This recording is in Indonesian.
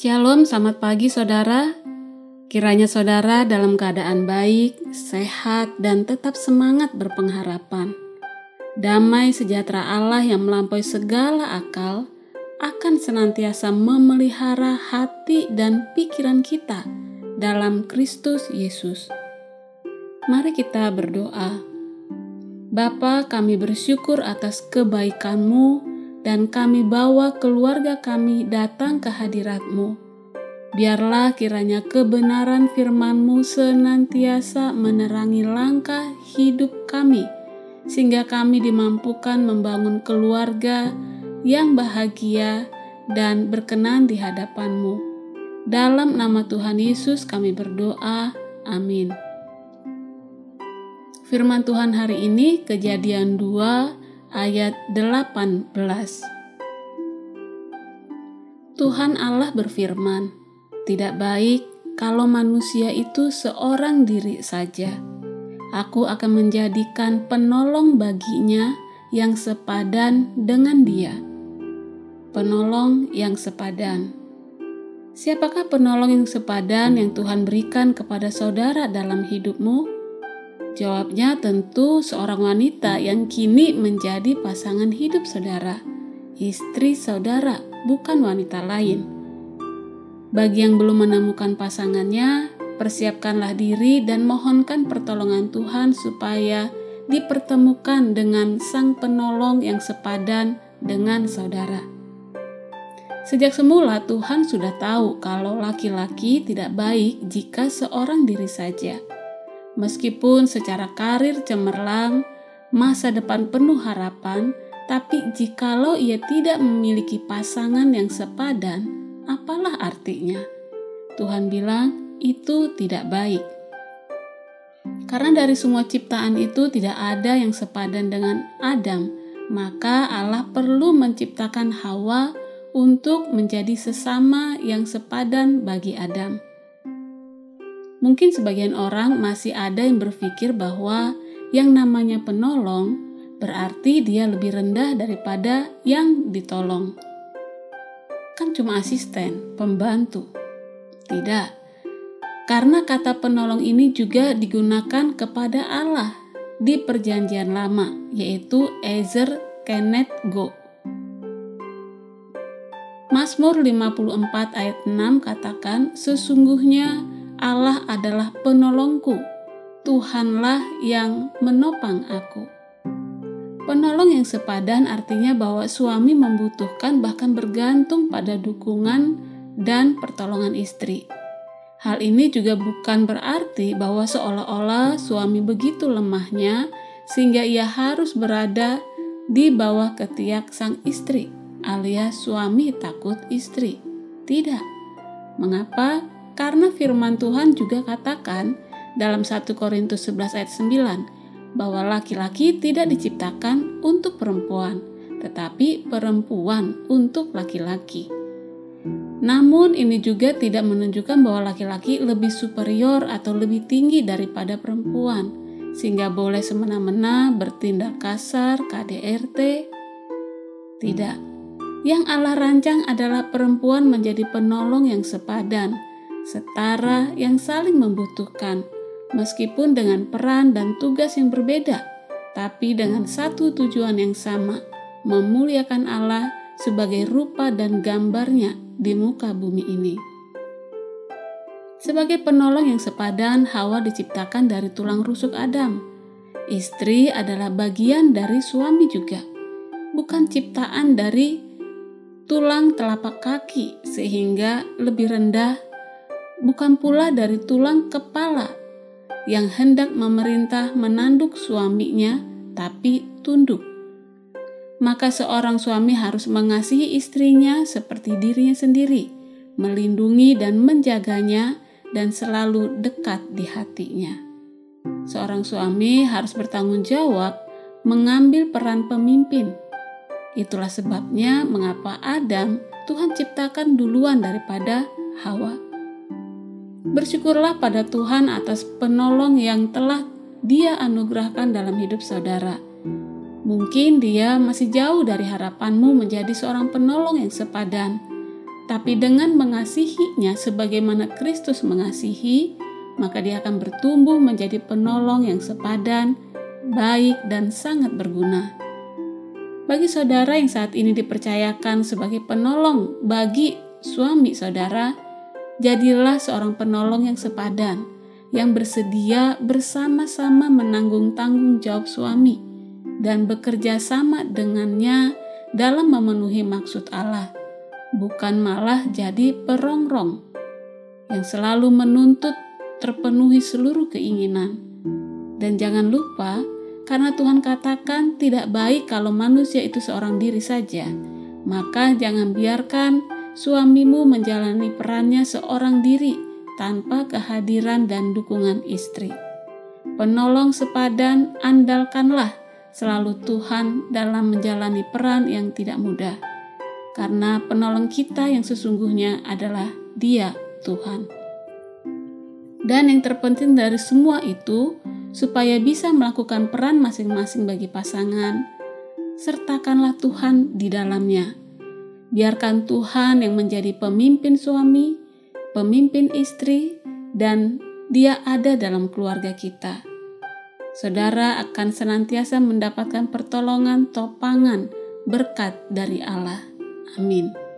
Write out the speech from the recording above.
Shalom, selamat pagi saudara. Kiranya saudara dalam keadaan baik, sehat, dan tetap semangat berpengharapan. Damai sejahtera Allah yang melampaui segala akal akan senantiasa memelihara hati dan pikiran kita dalam Kristus Yesus. Mari kita berdoa. Bapa, kami bersyukur atas kebaikan-Mu dan kami bawa keluarga kami datang ke hadirat-Mu. Biarlah kiranya kebenaran firman-Mu senantiasa menerangi langkah hidup kami, sehingga kami dimampukan membangun keluarga yang bahagia dan berkenan di hadapan-Mu. Dalam nama Tuhan Yesus kami berdoa. Amin. Firman Tuhan hari ini kejadian 2 ayat 18. Tuhan Allah berfirman, "Tidak baik kalau manusia itu seorang diri saja. Aku akan menjadikan penolong baginya yang sepadan dengan dia." Penolong yang sepadan. Siapakah penolong yang sepadan yang Tuhan berikan kepada saudara dalam hidupmu? Jawabnya tentu seorang wanita yang kini menjadi pasangan hidup saudara, istri saudara, bukan wanita lain. Bagi yang belum menemukan pasangannya, persiapkanlah diri dan mohonkan pertolongan Tuhan supaya dipertemukan dengan Sang Penolong yang sepadan dengan saudara. Sejak semula Tuhan sudah tahu kalau laki-laki tidak baik jika seorang diri saja Meskipun secara karir cemerlang, masa depan penuh harapan, tapi jikalau ia tidak memiliki pasangan yang sepadan, apalah artinya? Tuhan bilang itu tidak baik. Karena dari semua ciptaan itu tidak ada yang sepadan dengan Adam, maka Allah perlu menciptakan Hawa untuk menjadi sesama yang sepadan bagi Adam. Mungkin sebagian orang masih ada yang berpikir bahwa yang namanya penolong berarti dia lebih rendah daripada yang ditolong. Kan cuma asisten, pembantu. Tidak. Karena kata penolong ini juga digunakan kepada Allah di perjanjian lama, yaitu Ezer Kenneth Go. Mazmur 54 ayat 6 katakan, Sesungguhnya Allah adalah penolongku, Tuhanlah yang menopang aku. Penolong yang sepadan artinya bahwa suami membutuhkan bahkan bergantung pada dukungan dan pertolongan istri. Hal ini juga bukan berarti bahwa seolah-olah suami begitu lemahnya sehingga ia harus berada di bawah ketiak sang istri, alias suami takut istri. Tidak. Mengapa? Karena firman Tuhan juga katakan dalam 1 Korintus 11 ayat 9 bahwa laki-laki tidak diciptakan untuk perempuan, tetapi perempuan untuk laki-laki. Namun ini juga tidak menunjukkan bahwa laki-laki lebih superior atau lebih tinggi daripada perempuan, sehingga boleh semena-mena bertindak kasar, KDRT. Tidak. Yang Allah rancang adalah perempuan menjadi penolong yang sepadan, setara yang saling membutuhkan, meskipun dengan peran dan tugas yang berbeda, tapi dengan satu tujuan yang sama, memuliakan Allah sebagai rupa dan gambarnya di muka bumi ini. Sebagai penolong yang sepadan, Hawa diciptakan dari tulang rusuk Adam. Istri adalah bagian dari suami juga, bukan ciptaan dari tulang telapak kaki, sehingga lebih rendah bukan pula dari tulang kepala yang hendak memerintah menanduk suaminya, tapi tunduk. Maka seorang suami harus mengasihi istrinya seperti dirinya sendiri, melindungi dan menjaganya, dan selalu dekat di hatinya. Seorang suami harus bertanggung jawab mengambil peran pemimpin. Itulah sebabnya mengapa Adam Tuhan ciptakan duluan daripada Hawa. Bersyukurlah pada Tuhan atas penolong yang telah Dia anugerahkan dalam hidup saudara. Mungkin dia masih jauh dari harapanmu menjadi seorang penolong yang sepadan, tapi dengan mengasihinya sebagaimana Kristus mengasihi, maka dia akan bertumbuh menjadi penolong yang sepadan, baik, dan sangat berguna. Bagi saudara yang saat ini dipercayakan sebagai penolong bagi suami saudara, jadilah seorang penolong yang sepadan, yang bersedia bersama-sama menanggung tanggung jawab suami dan bekerja sama dengannya dalam memenuhi maksud Allah bukan malah jadi perongrong yang selalu menuntut terpenuhi seluruh keinginan. Dan jangan lupa, karena Tuhan katakan tidak baik kalau manusia itu seorang diri saja, maka jangan biarkan suamimu menjalani perannya seorang diri tanpa kehadiran dan dukungan istri. Penolong sepadan, andalkanlah selalu Tuhan dalam menjalani peran yang tidak mudah karena penolong kita yang sesungguhnya adalah Dia, Tuhan. Dan yang terpenting dari semua itu, supaya bisa melakukan peran masing-masing bagi pasangan, sertakanlah Tuhan di dalamnya. Biarkan Tuhan yang menjadi pemimpin suami, pemimpin istri, dan Dia ada dalam keluarga kita. Saudara akan senantiasa mendapatkan pertolongan, topangan, berkat dari Allah. Amin.